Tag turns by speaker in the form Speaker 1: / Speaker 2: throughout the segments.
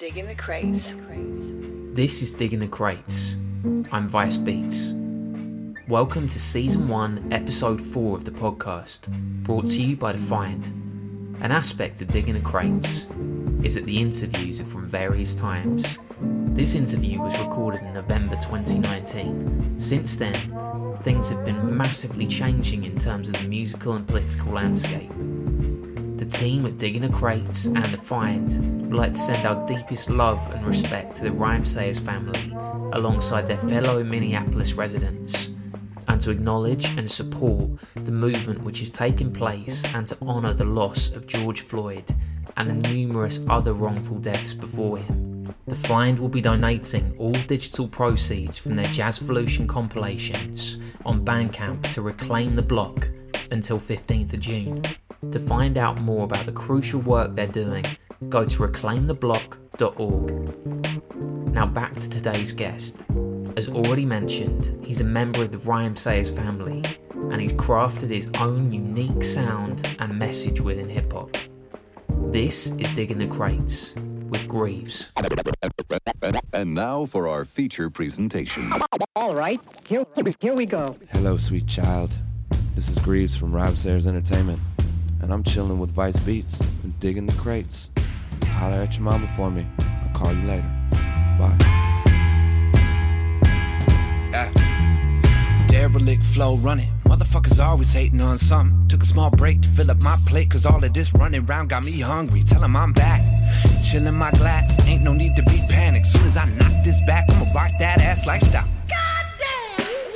Speaker 1: Digging the crates.
Speaker 2: This is Digging the Crates. I'm Vice Beats. Welcome to Season 1, Episode 4 of the podcast, brought to you by The Find. An aspect of Digging the Crates is that the interviews are from various times. This interview was recorded in November 2019. Since then, things have been massively changing in terms of the musical and political landscape. The team at Digging the Crates and The Find would like to send our deepest love and respect to the Rhymesayers family alongside their fellow Minneapolis residents, and to acknowledge and support the movement which has taken place and to honour the loss of George Floyd and the numerous other wrongful deaths before him. The Find will be donating all digital proceeds from their Jazzvolution compilations on Bandcamp to reclaim the block until 15th of June. To find out more about the crucial work they're doing, go to reclaimtheblock.org. Now back to today's guest. As already mentioned, he's a member of the Rhymesayers family, and he's crafted his own unique sound and message within hip hop. This is Digging the Crates with Grieves.
Speaker 3: And now for our feature presentation.
Speaker 4: All right, here, here we go.
Speaker 5: Hello, sweet child. This is Grieves from Rhymesayers Entertainment, and I'm chilling with Vice Beats and digging the crates. Holler at your mama for me. I'll call you later. Bye. Ah.
Speaker 6: Derelict flow running. Motherfuckers always hating on something. Took a small break to fill up my plate, cause all of this running round got me hungry. Tell 'em I'm back. Chillin' my glass, ain't no need to be panicked. Soon as I knock this back, I'ma rock that ass like stop.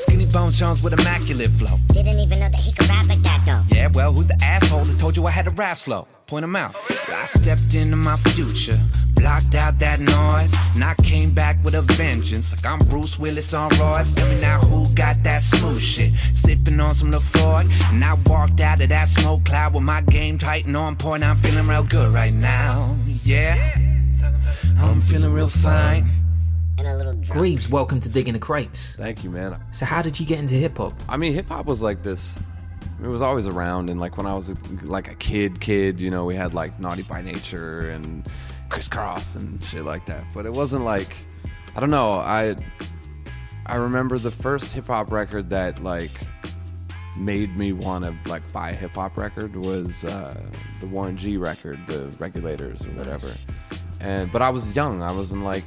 Speaker 6: Skinny Bone Jones with immaculate flow.
Speaker 7: Didn't even know that he could rap like that though.
Speaker 6: Yeah, well, who's the asshole that told you I had a rap slow? Point him out. I stepped into my future, blocked out that noise, and I came back with a vengeance. Like I'm Bruce Willis on Royce. Tell me now who got that smooth shit? Sipping on some LaFord, and I walked out of that smoke cloud with my game tight and on point. I'm feeling real good right now. Yeah, I'm feeling real fine.
Speaker 7: And a little drunk.
Speaker 2: Grieves, welcome to Digging the Crates.
Speaker 5: Thank you, man.
Speaker 2: So, how did you get into hip hop?
Speaker 5: I mean, hip hop was like this. It was always around, and like when I was a, like a kid, kid, you know, we had like Naughty by Nature and Kris Kross and shit like that. But it wasn't like, I don't know. I I remember the first hip hop record that like made me want to like buy a hip hop record was uh, the Warren G record, the Regulators or whatever. And but I was young. I was in like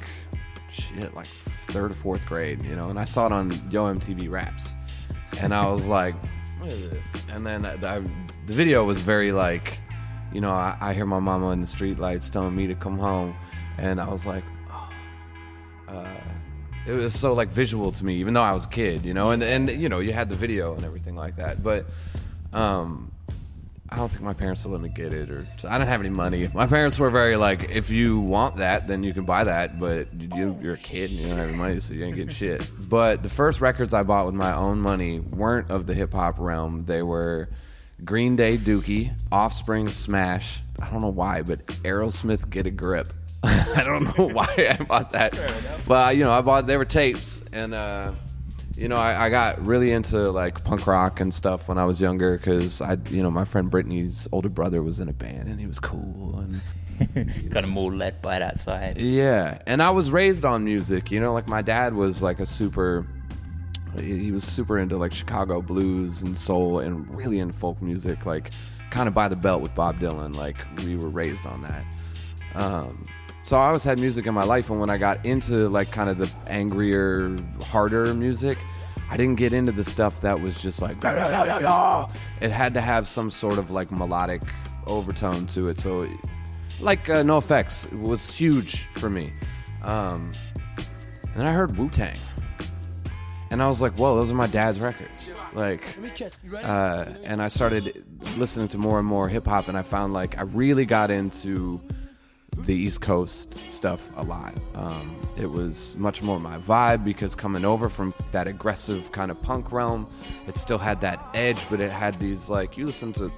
Speaker 5: shit, like third or fourth grade, you know. And I saw it on Yo MTV Raps, and I was like, "What is this?" And then I, I, the video was very like, you know, I, I hear my mama in the street lights telling me to come home, and I was like, oh. uh, it was so like visual to me, even though I was a kid, you know, and and you know, you had the video and everything like that, but um, I don't think my parents would let me get it, or I didn't have any money. My parents were very like, if you want that, then you can buy that, but you, you're a kid and you don't have any money, so you ain't getting shit. But the first records I bought with my own money weren't of the hip hop realm. They were Green Day, Dookie, Offspring, Smash. I don't know why, but Aerosmith, Get a Grip. I don't know why I bought that, but you know, I bought they were tapes, and uh, you know, I, I got really into like punk rock and stuff when I was younger because I, you know, my friend Brittany's older brother was in a band and he was cool and
Speaker 2: Kind of more led by that side.
Speaker 5: yeah, and I was raised on music. You know, like my dad was like a super. He he was super into like Chicago blues and soul and really into folk music, like kind of by the belt with Bob Dylan. Like we were raised on that. Um, so I always had music in my life, and when I got into like kind of the angrier, harder music, I didn't get into the stuff that was just like. "Rah, rah, rah, rah, rah." It had to have some sort of like melodic overtone to it. So, like uh, NOFX was huge for me. Um, and then I heard Wu Tang, and I was like, "Whoa, those are my dad's records!" Like, uh, and I started listening to more and more hip hop, and I found like I really got into the East Coast stuff a lot. Um, it was much more my vibe because coming over from that aggressive kind of punk realm, it still had that edge, but it had these like you listen to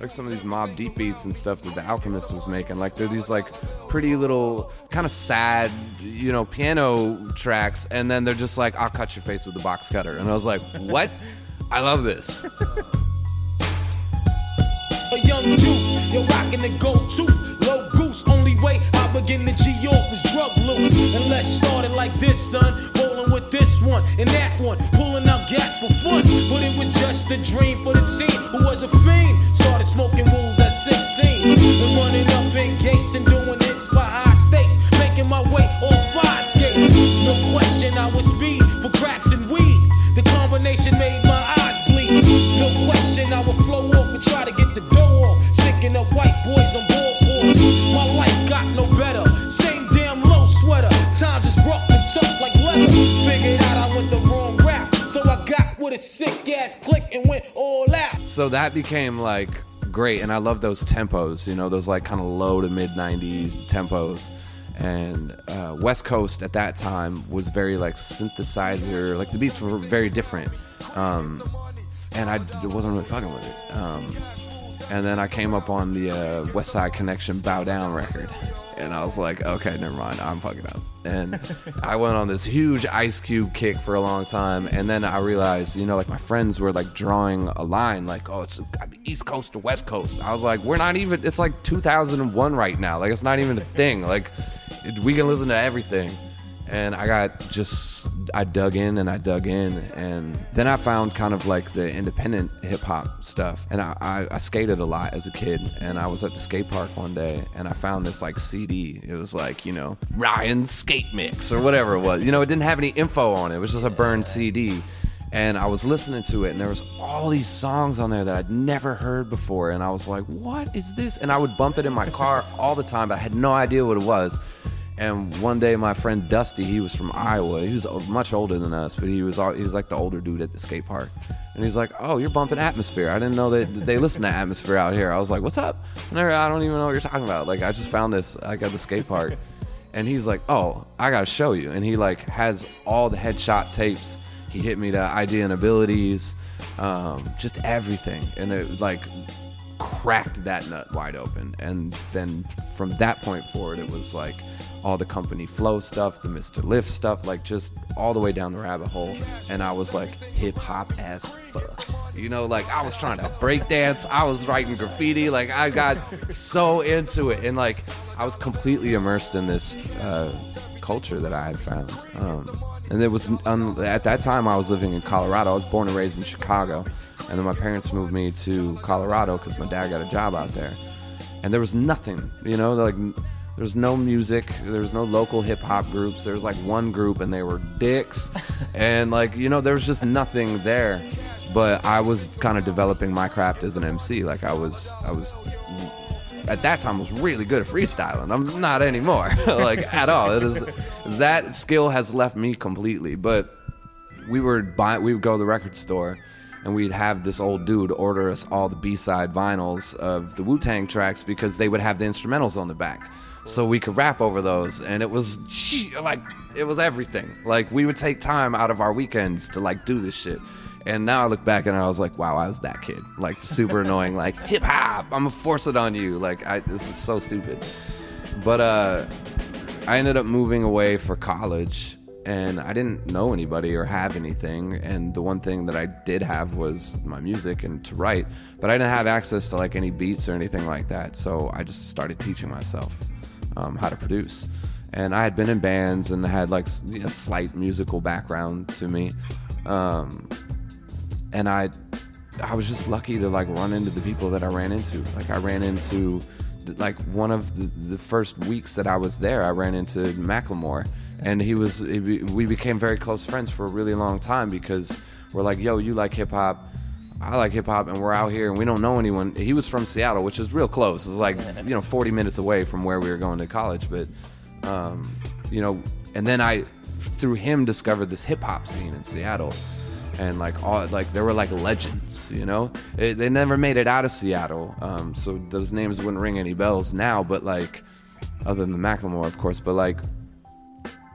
Speaker 5: like some of these Mobb Deep beats and stuff that the Alchemist was making. Like they're these like pretty little kind of sad, you know, piano tracks, and then they're just like, "I'll cut your face with a box cutter," and I was like, "What? I love this."
Speaker 8: A young you're rocking the way I
Speaker 1: again to G York was drug loot. And let's start it like this, son. Rolling with this one and that one, pulling out gats for fun. But it was just a dream for the team who was a fiend. Started So
Speaker 5: that became like great, and I love those tempos. You know, those like kind of low to mid '90s tempos. And uh, West Coast at that time was very like synthesizer, like the beats were very different. Um, and I wasn't really fucking with it. Um, and then I came up on the uh, West Side Connection Bow Down record, and I was like, okay, never mind, I'm fucking up. And I went on this huge Ice Cube kick for a long time, and then I realized, you know, like my friends were like drawing a line, like, oh, it's East Coast to West Coast. I was like, we're not even. It's like 2001 right now. Like it's not even a thing. Like we can listen to everything and I got just I dug in and I dug in. And then I found kind of like the independent hip hop stuff. And I, I, I skated a lot as a kid. And I was at the skate park one day and I found this like CD it was like you know Ryan's skate mix or whatever it was. You know it didn't have any info on it. It was just a burned CD and I was listening to it and there was all these songs on there that I'd never heard before. And I was like what is this? And I would bump it in my car all the time but I had no idea what it was and one day, my friend Dusty, he was from Iowa. He was much older than us, but he was all, he was like the older dude at the skate park. And he's like, "Oh, you're bumping Atmosphere. I didn't know that they listen to Atmosphere out here." I was like, "What's up?" And I I don't even know what you're talking about. Like, I just found this. I got the skate park, and he's like, "Oh, I gotta show you." And he like has all the headshot tapes. He hit me to Eyedea and Abilities, um, just everything, and it like cracked that nut wide open. And then from that point forward, it was like all the company flow stuff, the Mr. Lif stuff, like just all the way down the rabbit hole. And I was like hip hop as fuck. You know, like I was trying to break dance, I was writing graffiti, like I got so into it. And like I was completely immersed in this uh, culture that I had found. Um, and it was um, at that time I was living in Colorado. I was born and raised in Chicago, and then my parents moved me to Colorado because my dad got a job out there. And there was nothing, you know, like there was no music. There's no local hip hop groups. There's like one group, and they were dicks, and like you know, there was just nothing there. But I was kind of developing my craft as an MC. Like I was, I was at that time was really good at freestyling. I'm not anymore, like at all. It is that skill has left me completely. But we were buy, we would go to the record store, and we'd have this old dude order us all the B side vinyls of the Wu Tang tracks because they would have the instrumentals on the back, so we could rap over those. And it was like it was everything. Like we would take time out of our weekends to like do this shit. And now I look back and I was like, wow, I was that kid. Like super annoying, like hip hop, I'm gonna force it on you. Like I this is so stupid. But uh I ended up moving away for college and I didn't know anybody or have anything. And the one thing that I did have was my music and to write, but I didn't have access to like any beats or anything like that. So I just started teaching myself um, how to produce. And I had been in bands and had like a slight musical background to me. Um, and I I was just lucky to like run into the people that I ran into. Like I ran into like one of the, the first weeks that I was there, I ran into Macklemore, and he was we became very close friends for a really long time because we're like, yo, you like hip hop. I like hip hop, and we're out here, and we don't know anyone. He was from Seattle, which is real close. It's like you know, 40 minutes away from where we were going to college. But um, you know, and then I, through him, discovered this hip hop scene in Seattle, and like all like there were like legends you know it, they never made it out of seattle um, so those names wouldn't ring any bells now but like other than macklemore of course but like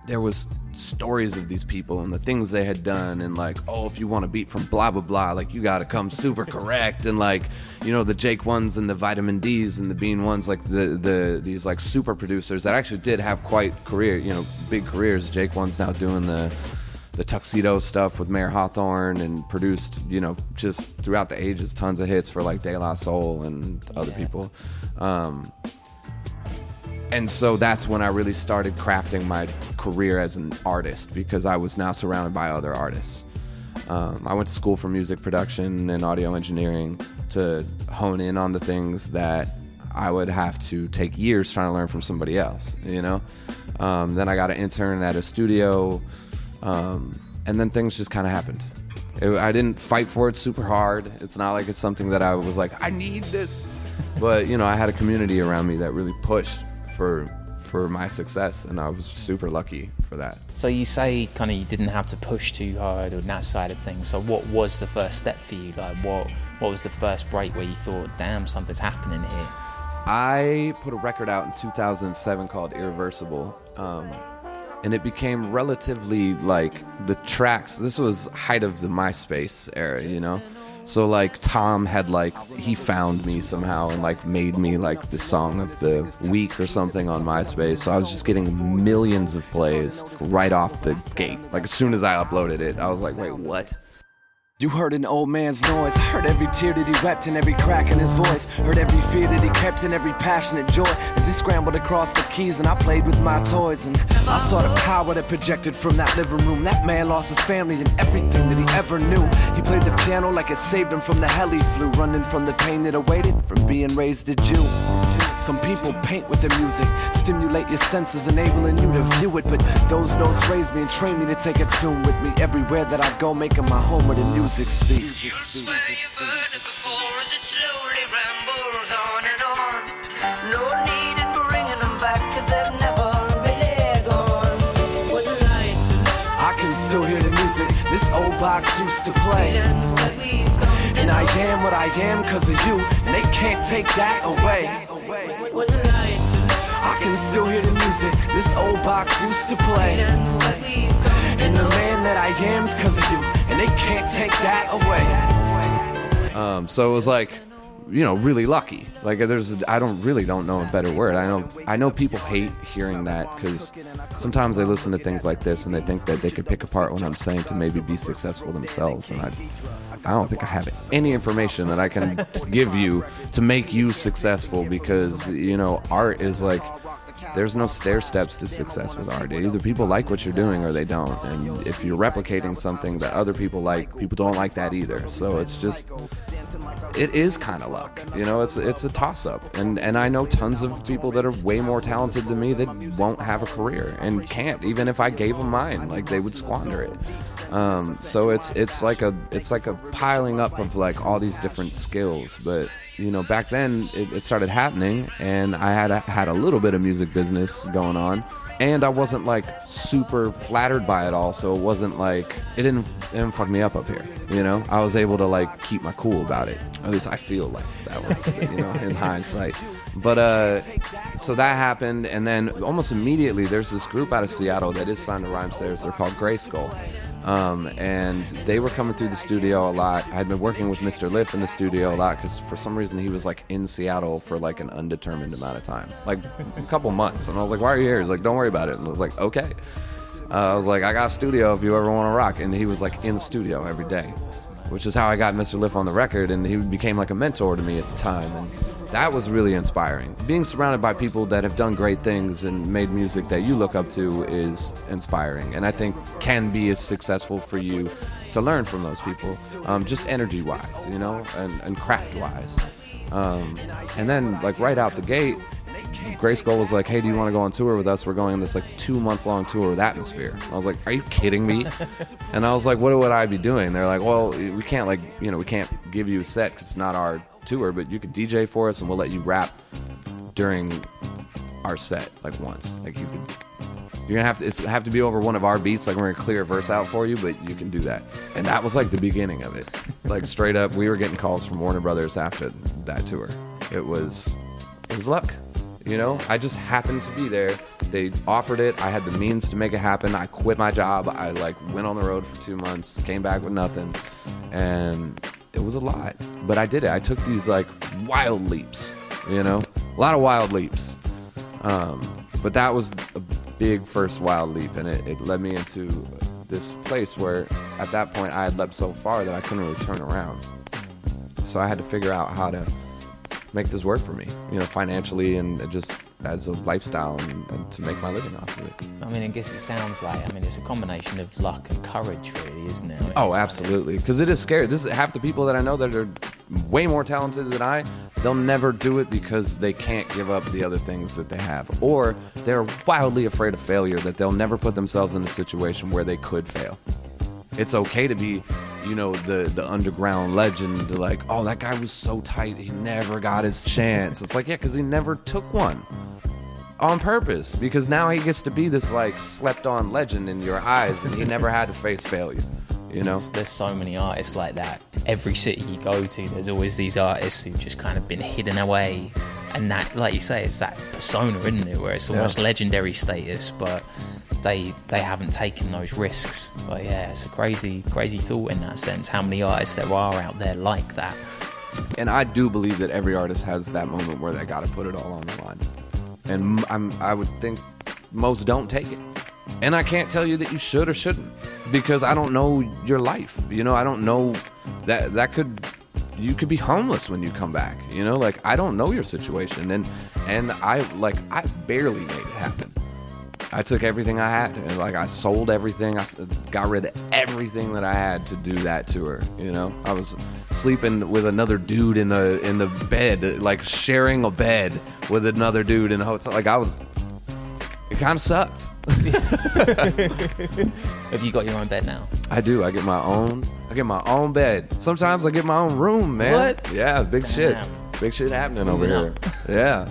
Speaker 5: there was stories of these people and the things they had done and like oh if you want to beat from blah blah blah like you got to come super correct and like you know the jake ones and the vitamin d's and the bean ones like the the these like super producers that actually did have quite career you know big careers jake one's now doing the the tuxedo stuff with Mayer Hawthorne and produced, you know, just throughout the ages, tons of hits for like De La Soul and other people. Um, and so that's when I really started crafting my career as an artist because I was now surrounded by other artists. Um, I went to school for music production and audio engineering to hone in on the things that I would have to take years trying to learn from somebody else, you know? Um, then I got an intern at a studio, um, and then things just kind of happened. It, I didn't fight for it super hard. It's not like it's something that I was like, I need this. But, you know, I had a community around me that really pushed for for my success, and I was super lucky for that.
Speaker 2: So you say kind of you didn't have to push too hard on that side of things. So what was the first step for you? Like what what was the first break where you thought, damn, something's happening here?
Speaker 5: I put a record out in 2007 called Irreversible. Um, and it became relatively like the tracks. This was height of the MySpace era, you know. So like Tom had like he found me somehow and like made me like the song of the week or something on MySpace. So I was just getting millions of plays right off the gate. Like as soon as I uploaded it, I was like, wait, what?
Speaker 8: You heard an old man's noise, heard every tear that he wept and every crack in his voice, heard every fear that he kept and every passionate joy as he scrambled across the keys and I played with my toys and I saw the power that projected from that living room. That man lost his family and everything that he ever knew. He played the piano like it saved him from the hell he flew, running from the pain that awaited from being raised a Jew. Some people paint with their music, stimulate your senses, enabling you to view it. But those notes raised me and trained me to take a tune with me everywhere that I go, making my home where the music speaks.
Speaker 9: You swear you've heard it before as it slowly rambles on and on. No need in bringing them back, cause they've never really gone. When the lights are
Speaker 8: I can still hear the music this old box used to play.
Speaker 9: like we've come
Speaker 8: And I am what I am because of you, and they can't take that away.
Speaker 9: when the lights
Speaker 8: I can still hear the music this old box used to play.
Speaker 9: like we've come
Speaker 8: And the man that I am's because of you, and they can't take that away.
Speaker 5: Um, so it was like, you know, really lucky. Like there's, I don't really don't know a better word. I know, I know people hate hearing that because sometimes they listen to things like this and they think that they could pick apart what I'm saying to maybe be successful themselves. And I, I don't think I have any information that I can give you to make you successful because you know, art is like. There's no stair steps to success with art. Either people like what you're doing or they don't. And if you're replicating something that other people like, people don't like that either. So it's just it is kind of luck. You know, it's it's a toss up. And and I know tons of people that are way more talented than me that won't have a career and can't even if I gave them mine, like they would squander it. Um, so it's it's like a it's like a piling up of like all these different skills, but you know, back then it, it started happening, and I had a, had a little bit of music business going on, and I wasn't like super flattered by it all, so it wasn't like it didn't it didn't fuck me up up here. You know, I was able to like keep my cool about it. At least I feel like that was you know in hindsight. But uh, so that happened, and then almost immediately there's this group out of Seattle that is signed to Rhymesayers. They're called Grayskul. Um, and they were coming through the studio a lot. I had been working with Mr. Lif in the studio a lot because for some reason he was like in Seattle for like an undetermined amount of time, like a couple months. And I was like, "Why are you here?" He's like, "Don't worry about it." And I was like, "Okay." Uh, I was like, "I got a studio if you ever want to rock." And he was like in the studio every day, which is how I got Mr. Lif on the record. And he became like a mentor to me at the time. And that was really inspiring. Being surrounded by people that have done great things and made music that you look up to is inspiring, and I think can be as successful for you to learn from those people, um, just energy wise, you know, and, and craft wise. Um, and then, like right out the gate, Grayskul was like, "Hey, do you want to go on tour with us? We're going on this like two month long tour with Atmosphere." I was like, "Are you kidding me?" and I was like, "What would I be doing?" They're like, "Well, we can't like you know we can't give you a set because it's not our tour, but you could DJ for us and we'll let you rap during our set like once. Like you could." You're gonna have to it's have to be over one of our beats. Like we're gonna clear a verse out for you, but you can do that. And that was like the beginning of it. Like straight up, we were getting calls from Warner Brothers after that tour. It was it was luck. You know, I just happened to be there. They offered it. I had the means to make it happen. I quit my job. I like went on the road for two months, came back with nothing, and it was a lot. But I did it. I took these like wild leaps. You know, a lot of wild leaps. Um, but that was a big first wild leap, and it, it led me into this place where, at that point, I had leapt so far that I couldn't really turn around. So I had to figure out how to make this work for me, you know, financially and just as a lifestyle and, and to make my living off of it.
Speaker 2: I mean, I guess it sounds like. I mean, it's a combination of luck and courage, really, isn't it? I mean,
Speaker 5: Oh, absolutely. Because it is scary. This is half the people that I know that are way more talented than I. They'll never do it because they can't give up the other things that they have, or they're wildly afraid of failure that they'll never put themselves in a situation where they could fail. It's okay to be, you know, the the underground legend. Like, oh, that guy was so tight, he never got his chance. It's like, yeah, because he never took one on purpose. Because now he gets to be this like slept on legend in your eyes, and he never had to face failure. You know.
Speaker 2: There's, there's so many artists like that. Every city you go to, there's always these artists who've just kind of been hidden away. And that, like you say, it's that persona, isn't it? Where it's almost
Speaker 5: Yeah.
Speaker 2: legendary status, but they they haven't taken those risks. But yeah, it's a crazy, crazy thought in that sense. How many artists there are out there like that?
Speaker 5: and I do believe that every artist has that moment where they got to put it all on the line. And I'm, I would think most don't take it. And I can't tell you that you should or shouldn't because I don't know your life. You know, I don't know that that could you could be homeless when you come back. You know, like I don't know your situation and and I like I barely made it happen. I took everything I had and like I sold everything. I got rid of everything that I had to do that to her. You know, I was sleeping with another dude in the in the bed, like sharing a bed with another dude in a hotel. Like I was, it kind of sucked.
Speaker 2: Have you got your own bed now?
Speaker 5: I do. I get my own. I get my own bed. Sometimes I get my own room, man.
Speaker 2: What?
Speaker 5: Yeah, big shit. Big shit happening over here. Yeah.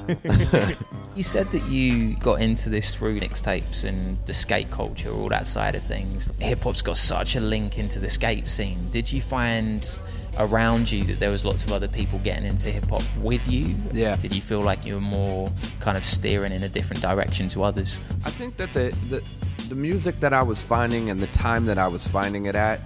Speaker 2: You said that you got into this through mixtapes and the skate culture, all that side of things. Hip hop's got such a link into the skate scene. Did you find around you that there was lots of other people getting into hip hop with you?
Speaker 5: Yeah.
Speaker 2: Did you feel like you were more kind of steering in a different direction to others?
Speaker 5: I think that the, the the music that I was finding and the time that I was finding it at,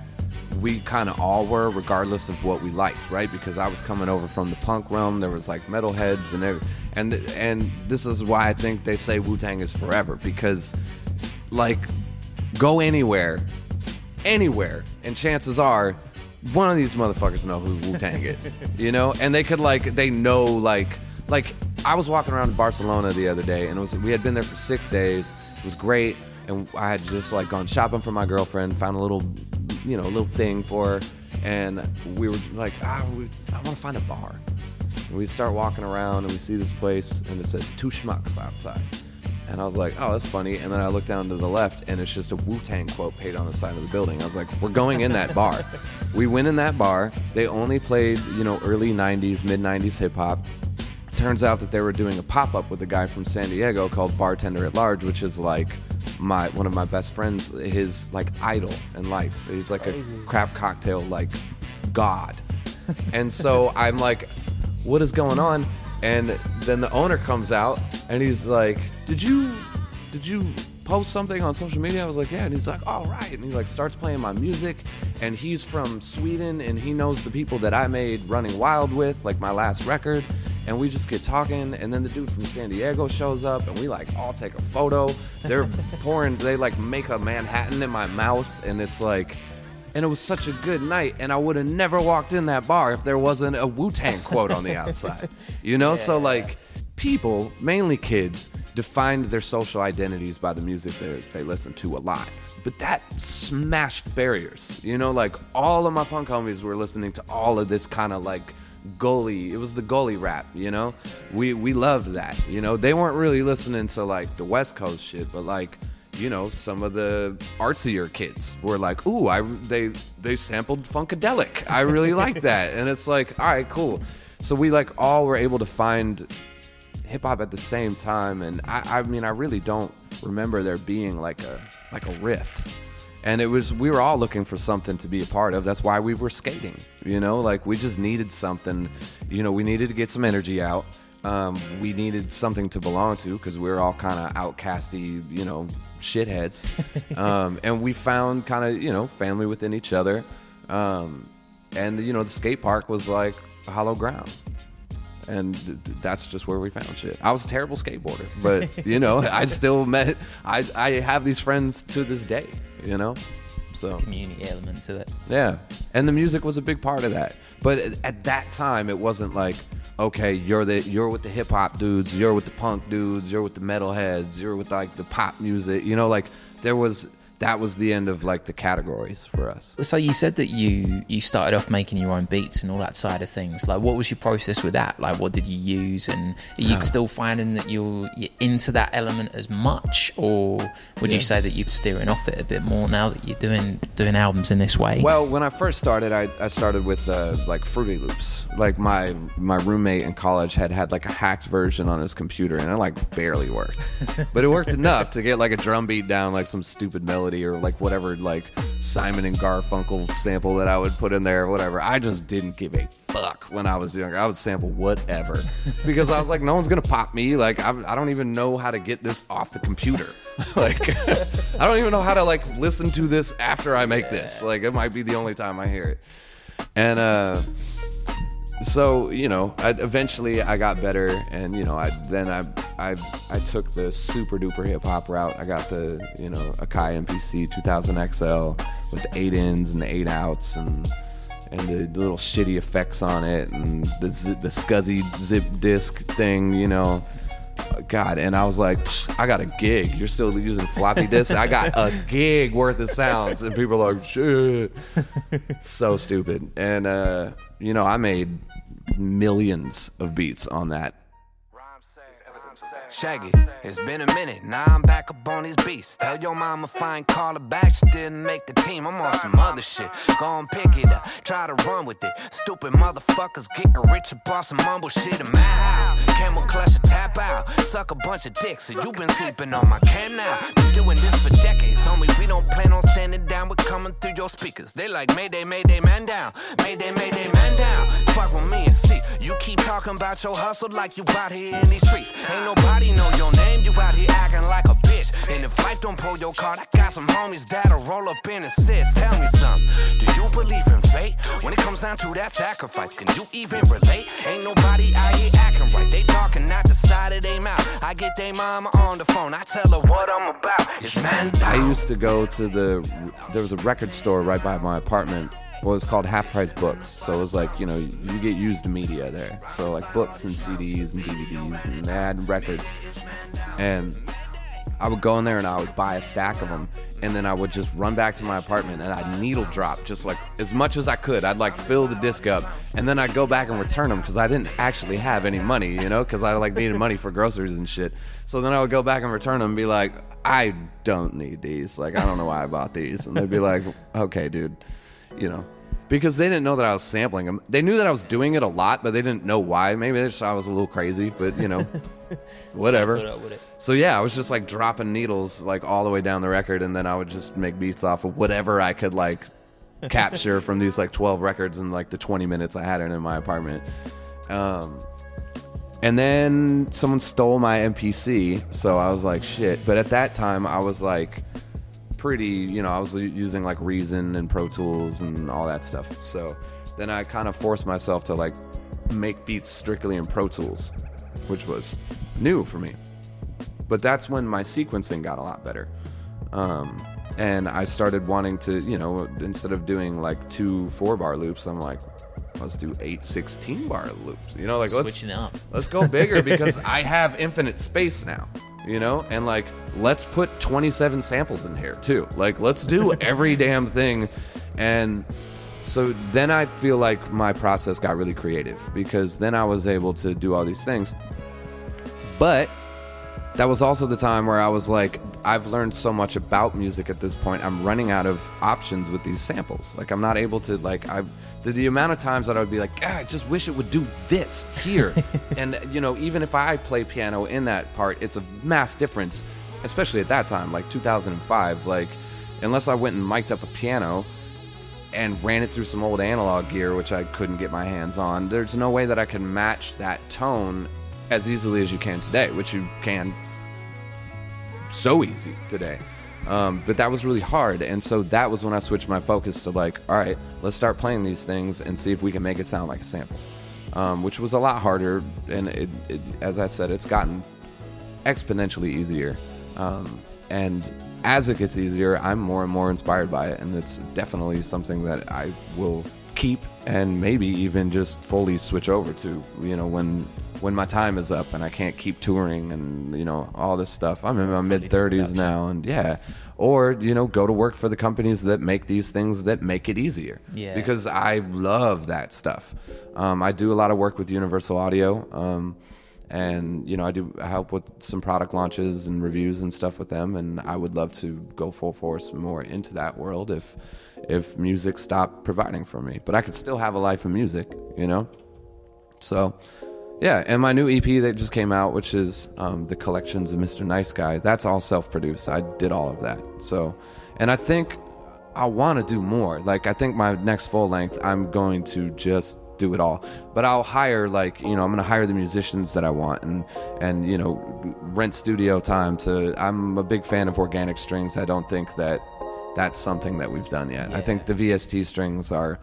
Speaker 5: we kind of all were, regardless of what we liked, right? Because I was coming over from the punk realm. There was like metalheads and every, and and this is why I think they say Wu Tang is forever because, like, go anywhere, anywhere, and chances are. One of these motherfuckers know who Wu Tang is, you know, and they could like they know like like I was walking around Barcelona the other day, and it was we had been there for six days. It was great, and I had just like gone shopping for my girlfriend, found a little, you know, a little thing for and we were like, ah, we, I want to find a bar. And we start walking around, and we see this place, and it says two schmucks outside. And I was like, oh, that's funny. And then I look down to the left, and it's just a Wu Tang quote paid on the side of the building. I was like, we're going in that bar. we went in that bar. They only played, you know, early 90s, mid 90s hip hop. Turns out that they were doing a pop up with a guy from San Diego called Bartender at Large, which is like my one of my best friends, his like idol in life. He's like a craft cocktail like god. and so I'm like, what is going on? And then the owner comes out and he's like, Did you did you post something on social media? I was like, Yeah. And he's like, All right. And he like starts playing my music. And he's from Sweden and he knows the people that I made Running Wild with, like my last record. And we just get talking, and then the dude from San Diego shows up, and we like all take a photo. They're pouring, they like make a Manhattan in my mouth, and it's like, and it was such a good night and i would have never walked in that bar if there wasn't a wu-tang quote on the outside you know? So like people mainly kids defined their social identities by the music they, they listen to a lot. But that smashed barriers you know? Like all of my punk homies were listening to all of this kind of like gully it was the gully rap you know we we loved that you know they weren't really listening to like the west coast shit but like you know, some of the artsier kids were like, "Ooh, I they they sampled Funkadelic. I really like that." And it's like, "All right, cool." So we like all were able to find hip hop at the same time, and I, I mean, I really don't remember there being like a like a rift. And it was we were all looking for something to be a part of. That's why we were skating. You know, like we just needed something. You know, we needed to get some energy out. Um, we needed something to belong to because we were all kind of outcasty, you know, shitheads. um, and we found kind of, you know, family within each other. Um, and, you know, the skate park was like a hollow ground. And th- th- that's just where we found shit. I was a terrible skateboarder, but, you know, I still met, I, I have these friends to this day, you know? So.
Speaker 2: Community element to it.
Speaker 5: Yeah, and the music was a big part of that. But at- at that time, it wasn't like, okay, you're the you're with the hip hop dudes, you're with the punk dudes, you're with the metal heads, you're with like the pop music. You know, like there was that was the end of like the categories for us.
Speaker 2: So you said that you you started off making your own beats and all that side of things. Like, what was your process with that? Like, what did you use? And are you
Speaker 5: Oh.
Speaker 2: still finding that you're, you're into that element as much, or would you say that you're steering off it a bit more now that you're doing doing albums in this way?
Speaker 5: Well, when I first started, I, I started with uh, like Fruity Loops. Like my my roommate in college had had like a hacked version on his computer, and it like barely worked, but it worked enough to get like a drum beat down, like some stupid melody or like whatever like Simon and Garfunkel sample that I would put in there, or whatever. I just didn't give a fuck when I was younger. I would sample whatever because I was like, no one's gonna pop me. Like I, I don't even know how to get this off the computer. like I don't even know how to like listen to this after I make this. Like it might be the only time I hear it. And uh so you know, I, eventually I got better, and you know, I then I I I took the super duper hip hop route. I got the you know Akai MPC 2000 XL with the eight ins and the eight outs, and and the little shitty effects on it, and the the SCSI zip disc thing, you know. God, and I was like, "Psh, I got a gig. You're still using floppy disks? I got a gig worth of sounds. And people are like, shit. so stupid. And, uh, you know, I made millions of beats on that.
Speaker 6: Shaggy, it's been a minute, now I'm back up on these beats. Tell your mama fine, call her back, she didn't make the team. I'm on some other shit. Go and pick it up, try to run with it. Stupid motherfuckers getting rich up some mumble shit in my house. Camel clutch a tap out, suck a bunch of dicks. So you been sleeping on my cam now. Been doing this for decades, homie. We don't plan on standing down, we're coming through your speakers. They like Mayday, Mayday, man down. Mayday, Mayday, man down. Fuck with me and see. You keep talking about your hustle like you out here in these streets. Ain't nobody know your name, you out here acting like a bitch. And if life don't pull your card, I got some homies that'll roll up in assist. Tell me something. Do you believe in fate? When it comes down to that sacrifice, can you even relate? Ain't nobody out here acting right. They talking out the side of their mouth. I get their mama on the phone. I tell her what I'm about. It's man
Speaker 5: I used to go to the, there was a record store right by my apartment. Well, it's called Half Price Books. So it was like, you know, you get used media there. So like books and CDs and DVDs and records. And I would go in there and I would buy a stack of them. And then I would just run back to my apartment and I'd needle drop just like as much as I could. I'd like fill the disc up and then I'd go back and return them because I didn't actually have any money, you know, because I like needed money for groceries and shit. So then I would go back and return them and be like, I don't need these. Like, I don't know why I bought these. And they'd be like, okay, dude, you know. Because they didn't know that I was sampling them. They knew that I was doing it a lot, but they didn't know why. Maybe they just thought I was a little crazy, but you know, whatever.
Speaker 2: put up with it.
Speaker 5: So yeah, I was just like dropping needles like all the way down the record, and then I would just make beats off of whatever I could like capture from these like 12 records in like the 20 minutes I had it in my apartment. Um, and then someone stole my MPC, so I was like, shit. But at that time, I was like pretty, you know, I was using like Reason and Pro Tools and all that stuff. So then I kind of forced myself to like make beats strictly in Pro Tools, which was new for me. But that's when my sequencing got a lot better. Um, and I started wanting to, you know, instead of doing like two four bar loops, I'm like, let's do eight 16 bar loops. You know, like let's
Speaker 2: up.
Speaker 5: let's go bigger because I have infinite space now, you know? And like, let's put 27 samples in here too. Like, let's do every damn thing. And so then I feel like my process got really creative because then I was able to do all these things. But that was also the time where I was like, I've learned so much about music at this point. I'm running out of options with these samples. Like, I'm not able to like I've the, the amount of times that I would be like, ah, I just wish it would do this here. and you know, even if I play piano in that part, it's a mass difference, especially at that time, like 2005. Like, unless I went and mic'd up a piano and ran it through some old analog gear, which I couldn't get my hands on, there's no way that I can match that tone as easily as you can today, which you can so easy today. Um, but that was really hard. And so that was when I switched my focus to like, all right, let's start playing these things and see if we can make it sound like a sample, um, which was a lot harder. And it, it, as I said, it's gotten exponentially easier. Um, and as it gets easier, I'm more and more inspired by it. And it's definitely something that I will keep and maybe even just fully switch over to you know when when my time is up and I can't keep touring and you know all this stuff. I'm in my mid 30s now and yeah, or you know go to work for the companies that make these things that make it easier.
Speaker 2: Yeah.
Speaker 5: Because I love that stuff. Um, I do a lot of work with Universal Audio. Um, and you know, I do help with some product launches and reviews and stuff with them. And I would love to go full force more into that world if if music stopped providing for me. But I could still have a life of music, you know. So, yeah, and my new EP that just came out, which is um, the collections of Mr. Nice Guy, that's all self-produced. I did all of that. So, and I think I want to do more. Like, I think my next full length, I'm going to just do it all. But I'll hire like you know I'm going to hire the musicians that I want and and you know rent studio time to. I'm a big fan of organic strings. I don't think that that's something that we've done yet. I think the VST strings are.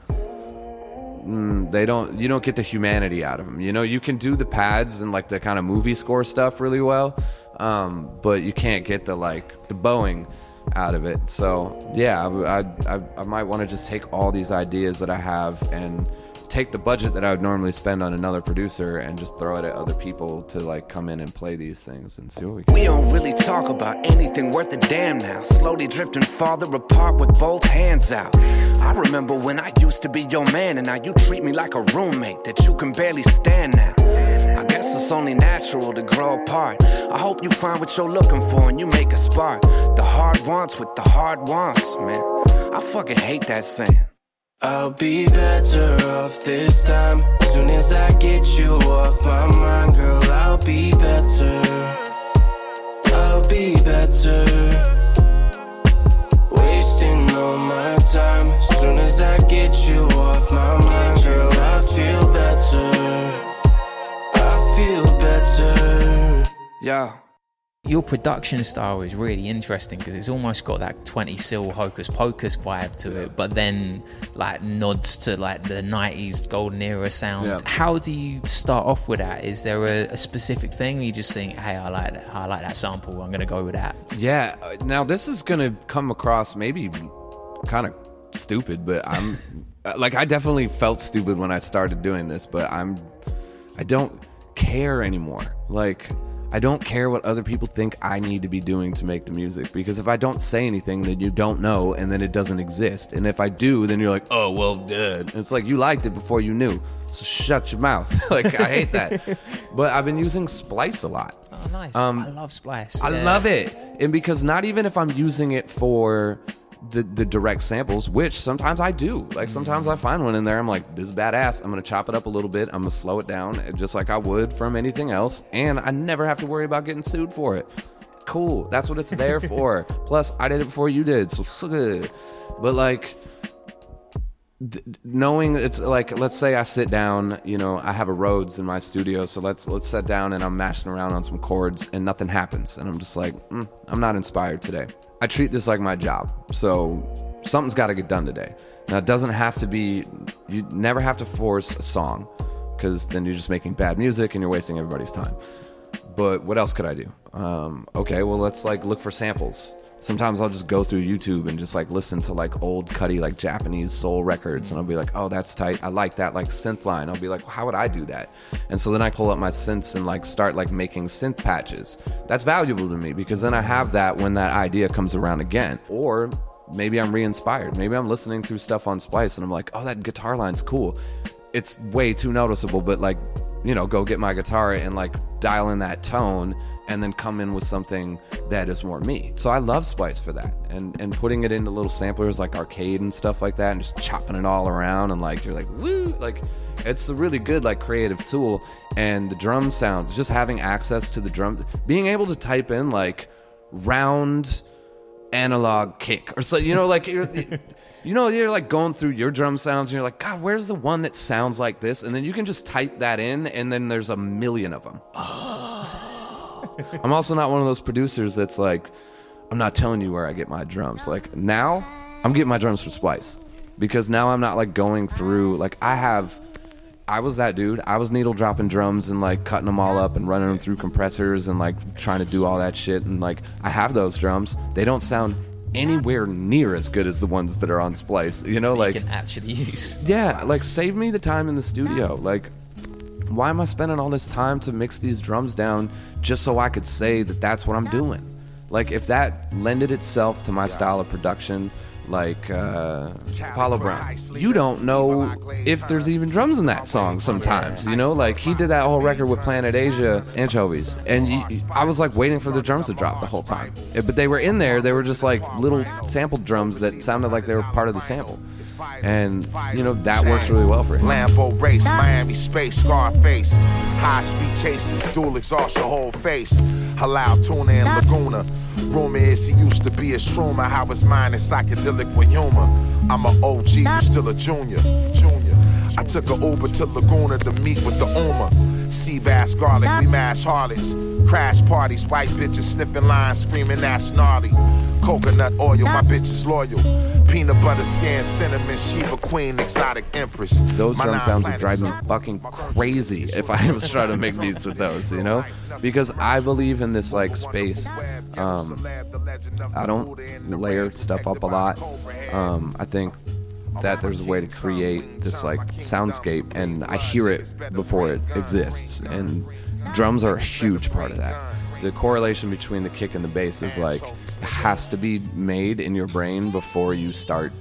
Speaker 5: Mm, they don't. You don't get the humanity out of them. You know, you can do the pads and like the kind of movie score stuff really well, um, but you can't get the like the bowing out of it. So yeah, I I, I, I might want to just take all these ideas that I have and take the budget that I would normally spend on another producer and just throw it at other people to like come in and play these things and see what we can.
Speaker 6: We don't really talk about anything worth a damn now. Slowly drifting farther apart with both hands out. I remember when I used to be your man, and now you treat me like a roommate that you can barely stand now. I guess it's only natural to grow apart. I hope you find what you're looking for and you make a spark. The hard wants with the hard wants, man. I fucking hate that saying.
Speaker 10: I'll be better off this time. Soon as I get you off my mind, girl, I'll be better. I'll be better. Wasting all my time. Soon as I get you off my mind, girl, I feel better. I feel better.
Speaker 6: Yeah.
Speaker 2: Your production style is really interesting because it's almost got that 20syl Hocus Pocus vibe to it, but then like nods to like the 90s golden era sound.
Speaker 5: Yeah.
Speaker 2: How do you start off with that? Is there a, a specific thing? You just think, hey, I like that, I like that sample. I'm gonna go with that.
Speaker 5: Yeah. uh, Now this is gonna come across maybe kind of stupid, but I'm uh, like I definitely felt stupid when I started doing this, but I'm I don't care anymore. Like I don't care what other people think I need to be doing to make the music because if I don't say anything, then you don't know, and then it doesn't exist. And if I do, then you're like, oh well, duh. It's like you liked it before you knew, so shut your mouth. like I hate that. but I've been using Splice a lot.
Speaker 2: Oh, nice.
Speaker 5: Um,
Speaker 2: I love Splice.
Speaker 5: I
Speaker 2: Yeah.
Speaker 5: love it. And because not even if I'm using it for the, the direct samples, which sometimes I do. Like sometimes I find one in there, I'm like, this is badass. I'm gonna chop it up a little bit. I'm gonna slow it down just like I would from anything else. And I never have to worry about getting sued for it. Cool. That's what it's there for. Plus, I did it before you did, so so good. But like knowing it's like let's say I sit down, you know, I have a Rhodes in my studio, so let's let's sit down and I'm mashing around on some chords and nothing happens, and I'm just like, mm, I'm not inspired today. I treat this like my job, so something's got to get done today. Now it doesn't have to be. You never have to force a song, because then you're just making bad music and you're wasting everybody's time. But what else could I do? Um, okay, well let's like look for samples. Sometimes I'll just go through YouTube and just like listen to like old cutty like Japanese soul records, and I'll be like, oh, that's tight. I like that like synth line. I'll be like, how would I do that? And so then I pull up my synths and like start like making synth patches. That's valuable to me because then I have that when that idea comes around again. Or maybe I'm re-inspired. Maybe I'm listening through stuff on Splice and I'm like, oh, that guitar line's cool. It's way too noticeable, but like you know, go get my guitar and like dial in that tone and then come in with something that is more me. So I love Splice for that. And and putting it into little samplers like arcade and stuff like that and just chopping it all around and like you're like woo like it's a really good like creative tool and the drum sounds just having access to the drum being able to type in like round analog kick or so you know like you're you know you're like going through your drum sounds and you're like god where's the one that sounds like this and then you can just type that in and then there's a million of them i'm also not one of those producers that's like i'm not telling you where i get my drums like now i'm getting my drums from splice because now i'm not like going through like i have I was that dude. I was needle dropping drums and like cutting them all up and running them through compressors and like trying to do all that shit. And like, I have those drums. They don't sound anywhere near as good as the ones that are on Splice. You know, like
Speaker 2: you can actually use.
Speaker 5: yeah, like save me the time in the studio. Like, why am I spending all this time to mix these drums down just so I could say that that's what I'm doing? Like, if that lended itself to my style of production, like uh, Apollo Brown, you don't know if there's even drums in that song sometimes. You know, like he did that whole record with Planet Asia Anchovies, and you, I was like waiting for the drums to drop the whole time. But they were in there, they were just like little sampled drums that sounded like they were part of the sample. And, you know, that works really well for him.
Speaker 11: Lambo race, Miami space, Scarface. High speed chases, dual exhaust your whole face. Halal tuna and Laguna. Rumor is he used to be a shroomer. How his mind is psychedelic with humor. I'm a OG, you still a junior. Junior. I took a Uber to Laguna to meet with the Uma. Sea bass, garlic, we mash harlots. Crash parties, white bitches sniffing lines, screaming that's gnarly. Coconut oil, my bitch is loyal. Peanut butter skin, cinnamon, Sheba Queen, exotic empress.
Speaker 5: Those
Speaker 11: My
Speaker 5: drum sounds would
Speaker 11: planets
Speaker 5: drive me fucking crazy if I was trying to make beats with those, you know? Because I believe in this like space. Um, I don't layer stuff up a lot. Um, I think that there's a way to create this like soundscape, and I hear it before it exists. And drums are a huge part of that. The correlation between the kick and the bass is like has to be made in your brain before you start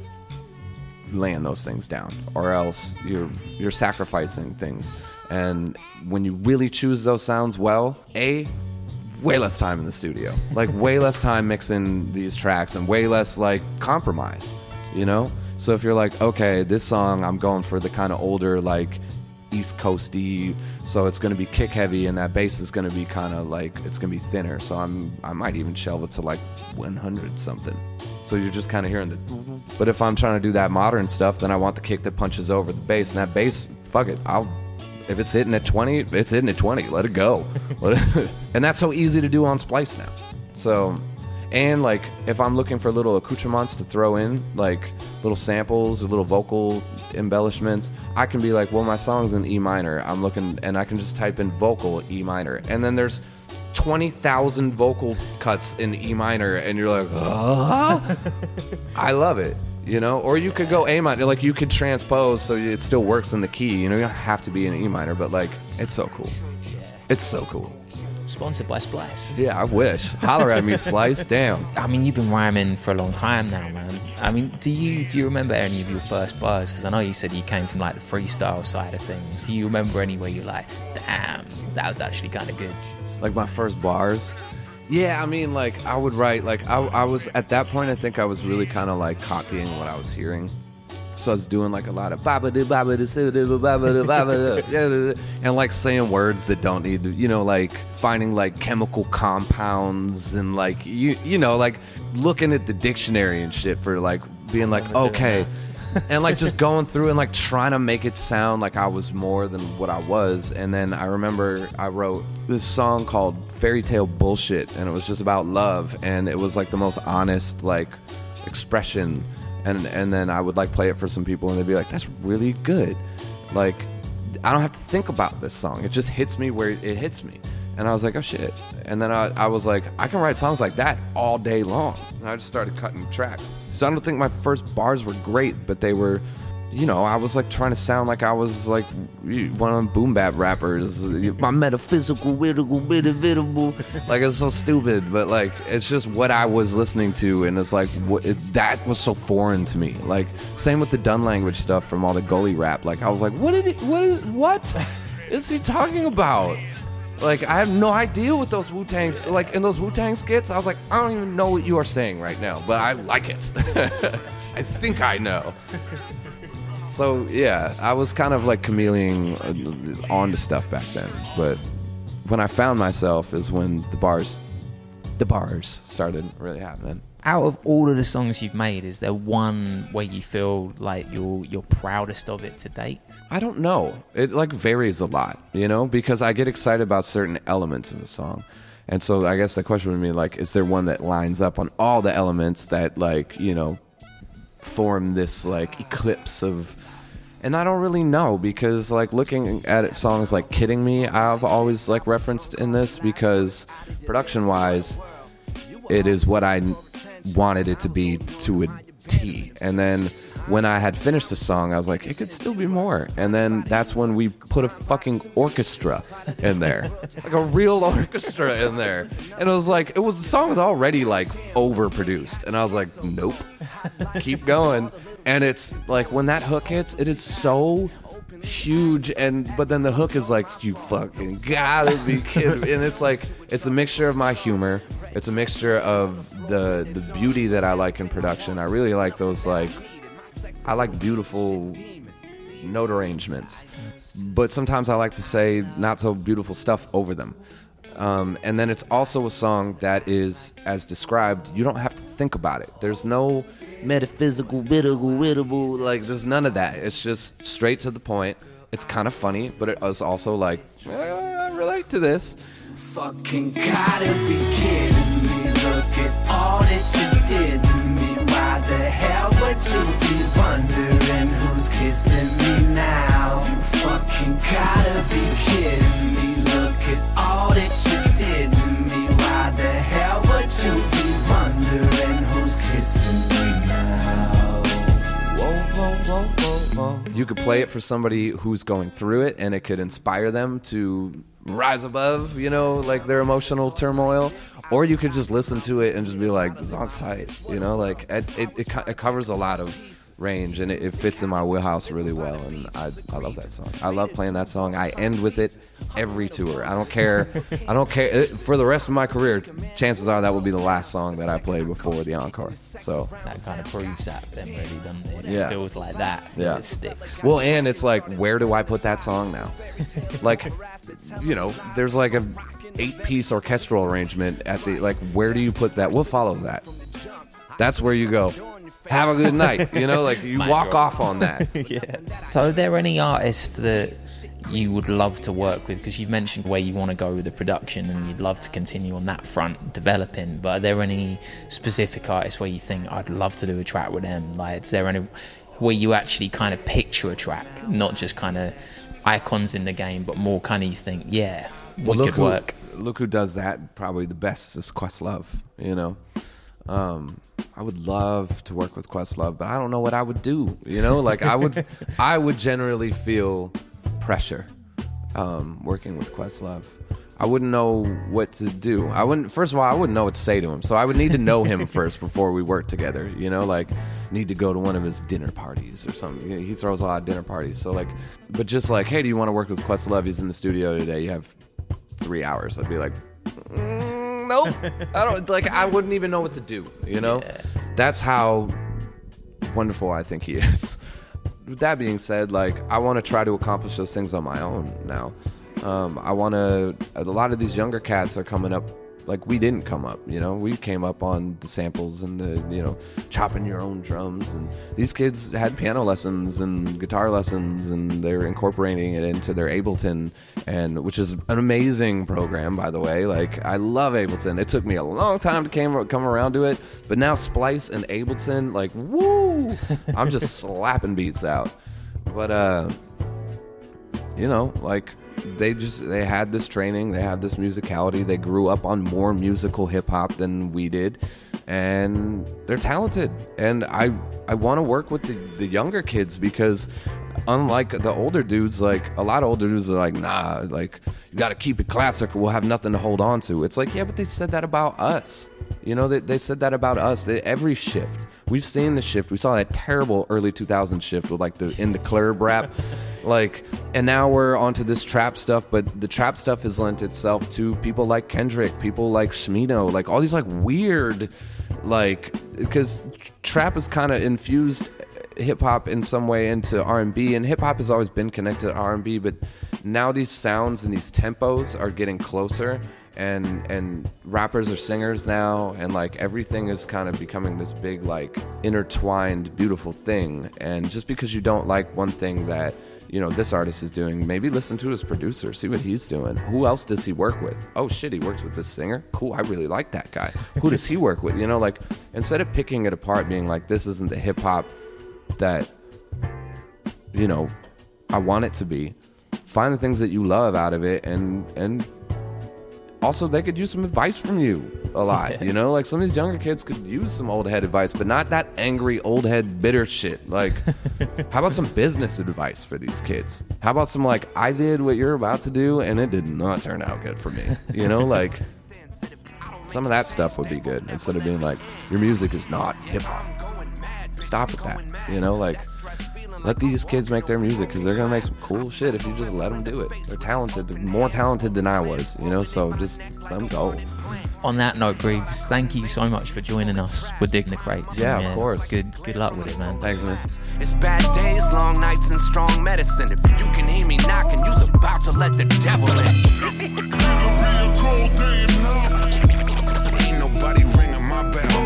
Speaker 5: laying those things down or else you're you're sacrificing things and when you really choose those sounds well a way less time in the studio like way less time mixing these tracks and way less like compromise you know so if you're like okay this song i'm going for the kind of older like east coasty so it's going to be kick heavy and that bass is going to be kind of like it's going to be thinner. So i'm i might even shelve it to like 100 something. So you're just kind of hearing the but if i'm trying to do that modern stuff then i want the kick that punches over the bass and that bass fuck it i'll if it's hitting at 20 it's hitting at 20 let it go. And that's so easy to do on splice now. So and like if i'm looking for little accoutrements to throw in like little samples or little vocal embellishments i can be like well my song's in e minor i'm looking and i can just type in vocal e minor and then there's 20,000 vocal cuts in E minor, and you're like, "Huh?" I love it, you know? Or you could go A minor, like you could transpose so it still works in the key. You know, you don't have to be in E minor, but like, it's so cool. It's so cool.
Speaker 2: Sponsored by Splice.
Speaker 5: Yeah, I wish. Holler at me, Splice. Damn.
Speaker 2: I mean, you've been rhyming for a long time now, man. I mean, do you do you remember any of your first bars? Because I know you said you came from like the freestyle side of things. Do you remember any where you're like, damn, that was actually kind of good?
Speaker 5: Like my first bars. Yeah, I mean, like I would write, like I, I was at that point. I think I was really kind of like copying what I was hearing. So I was doing like a lot of babada babada sibada babada babada yeah, and like saying words that don't need, to, you know, like finding like chemical compounds and like you you know like looking at the dictionary and shit for like being like okay and like just going through and like trying to make it sound like I was more than what I was. And then I remember I wrote this song called Fairy Tale Bullshit, and it was just about love, and it was like the most honest like expression. And and then I would like play it for some people, and they'd be like, "That's really good." Like I don't have to think about this song; it just hits me where it hits me. And I was like, oh shit. And then I, I was like, I can write songs like that all day long. And I just started cutting tracks. So I don't think my first bars were great, but they were, you know, I was like trying to sound like I was like one of them boom bap rappers. My metaphysical, whittle, bitable. Like it's so stupid, but like it's just what I was listening to. And it's like, what, it, that was so foreign to me. Like, same with the done language stuff from all the gully rap. Like, I was like, what did it, what is, what is he talking about? Like I have no idea what those Wu Tangs like in those Wu Tang skits. I was like, I don't even know what you are saying right now, but I like it. I think I know. So yeah, I was kind of like chameleon uh, on to stuff back then. But when I found myself is when the bars, the bars started really happening.
Speaker 2: Out of all of the songs you've made, is there one where you feel like you're you're proudest of it to date?
Speaker 5: I don't know. It like varies a lot, you know, because I get excited about certain elements of a song. And so I guess the question would be like, is there one that lines up on all the elements that like, you know, form this like eclipse of and I don't really know because like looking at it, songs like Kidding Me, I've always like referenced in this because production wise, it is what I wanted it to be to a T. And then when I had finished the song, I was like, it could still be more. And then that's when we put a fucking orchestra in there, like a real orchestra in there. And it was like, it was the song was already like overproduced, and I was like, nope, keep going. And it's like when that hook hits, it is so huge and but then the hook is like you fucking gotta be kidding me. and it's like it's a mixture of my humor it's a mixture of the the beauty that i like in production i really like those like i like beautiful note arrangements but sometimes i like to say not so beautiful stuff over them. Um, and then it's also a song that is as described you don't have to think about it. There's no metaphysical biddable wittable like there's none of that. It's just straight to the point. It's kind of funny but it is also like eh, i relate to this.
Speaker 8: Fucking gotta be kidding me. Look at all that you did to me. Why the hell would you be wondering who's kissing me now? You fucking gotta be kidding me. Look at all that you did to me. Why the hell would you be wondering who's kissing me now?
Speaker 5: whoa, whoa, whoa, whoa, You could play it for somebody who's going through it, and it could inspire them to rise above, you know, like their emotional turmoil. Or you could just listen to it and just be like, "The song's tight," you know, like it it, it, it covers a lot of range and it, it fits in my wheelhouse really well. And I I love that song. I love playing that song. I end with it every tour. I don't care. I don't care for the rest of my career. Chances are that will be the last song that I play before the encore. So
Speaker 2: That kind of proves that then, really, doesn't it?
Speaker 5: Yeah.
Speaker 2: It feels like that.
Speaker 5: Yeah.
Speaker 2: It sticks.
Speaker 5: Well, and it's like, where do I put that song now? like, you know, there's like a eight piece orchestral arrangement at the like. Where do you put that? What follows that? That's where you go. Have a good night. You know, like you
Speaker 2: Mic
Speaker 5: walk off on that.
Speaker 2: yeah. So, are there any artists that you would love to work with? Because you've mentioned where you want to go with the production and you'd love to continue on that front developing. But are there any specific artists where you think I'd love to do a track with them? Like, is there any where you actually kind of picture a track, not just kind of icons in the game, but more kind of you think, yeah, we
Speaker 5: Well, look
Speaker 2: could
Speaker 5: who,
Speaker 2: work.
Speaker 5: Look who does that probably the best is Questlove. You know, um, I would love to work with Questlove, but I don't know what I would do. You know, like I would, I would generally feel pressure um, working with Questlove. I wouldn't know what to do. I wouldn't. First of all, I wouldn't know what to say to him. So I would need to know him first before we work together. You know, like need to go to one of his dinner parties or something. You know, He throws a lot of dinner parties. So like, but just like, hey, do you want to work with Questlove? He's in the studio today. You have three hours. I'd be like, mm, nope. I don't like. I wouldn't even know what to do. You know, that's how wonderful I think he is. With that being said, like I want to try to accomplish those things on my own now. Um, I want to. A lot of these younger cats are coming up. Like we didn't come up, you know. We came up on the samples and the, you know, chopping your own drums. And these kids had piano lessons and guitar lessons, and they're incorporating it into their Ableton, and which is an amazing program, by the way. Like I love Ableton. It took me a long time to came, come around to it, but now Splice and Ableton, like woo! I'm just slapping beats out. But uh, you know, like they just they had this training, they had this musicality, they grew up on more musical hip hop than we did, and they're talented. And I I want to work with the, the younger kids because unlike the older dudes, like a lot of older dudes are like, nah, like you got to keep it classic, or we'll have nothing to hold on to. It's like, yeah, but they said that about us. You know, they, they said that about us. They, every shift, we've seen the shift. We saw that terrible early 2000 shift with like the in the club rap, like, and now we're onto this trap stuff. But the trap stuff has lent itself to people like Kendrick, people like Smino, like all these like weird, like because trap is kind of infused hip hop in some way into R&B and hip hop has always been connected to R&B but now these sounds and these tempos are getting closer and and rappers are singers now and like everything is kind of becoming this big like intertwined beautiful thing and just because you don't like one thing that you know this artist is doing maybe listen to his producer see what he's doing. Who else does he work with? Oh shit he works with this singer? Cool i really like that guy. Who does he work with? You know like instead of picking it apart being like this isn't the hip hop that you know I want it to be. Find the things that you love out of it and and also they could use some advice from you a lot. You know, like some of these younger kids could use some old head advice, but not that angry old head bitter shit. Like, how about some business advice for these kids? How about some like I did what you're about to do and it did not turn out good for me. You know, like some of that stuff would be good instead of being like your music is not hip hop. Stop with that. You know, like let these kids make their music because they're gonna make some cool shit if you just let them do it. They're talented. They're more talented than I was. You know, so just let them go.
Speaker 2: On that note, Grieves, thank you so much for joining us with Digging the Crates.
Speaker 5: Yeah, of course.
Speaker 2: Good good luck with it, man.
Speaker 5: Thanks, man.
Speaker 6: It's bad days, long nights, and strong medicine. If you can hear me knocking, you's about to let the devil in. Ain't nobody ringing my bell.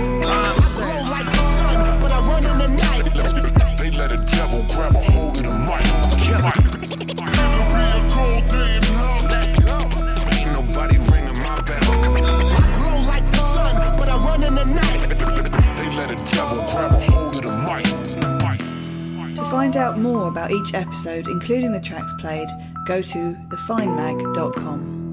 Speaker 6: Let a devil grab a hold of the mic.
Speaker 12: I.
Speaker 13: To find out more about each episode, including the tracks played, go to thefindmag.com.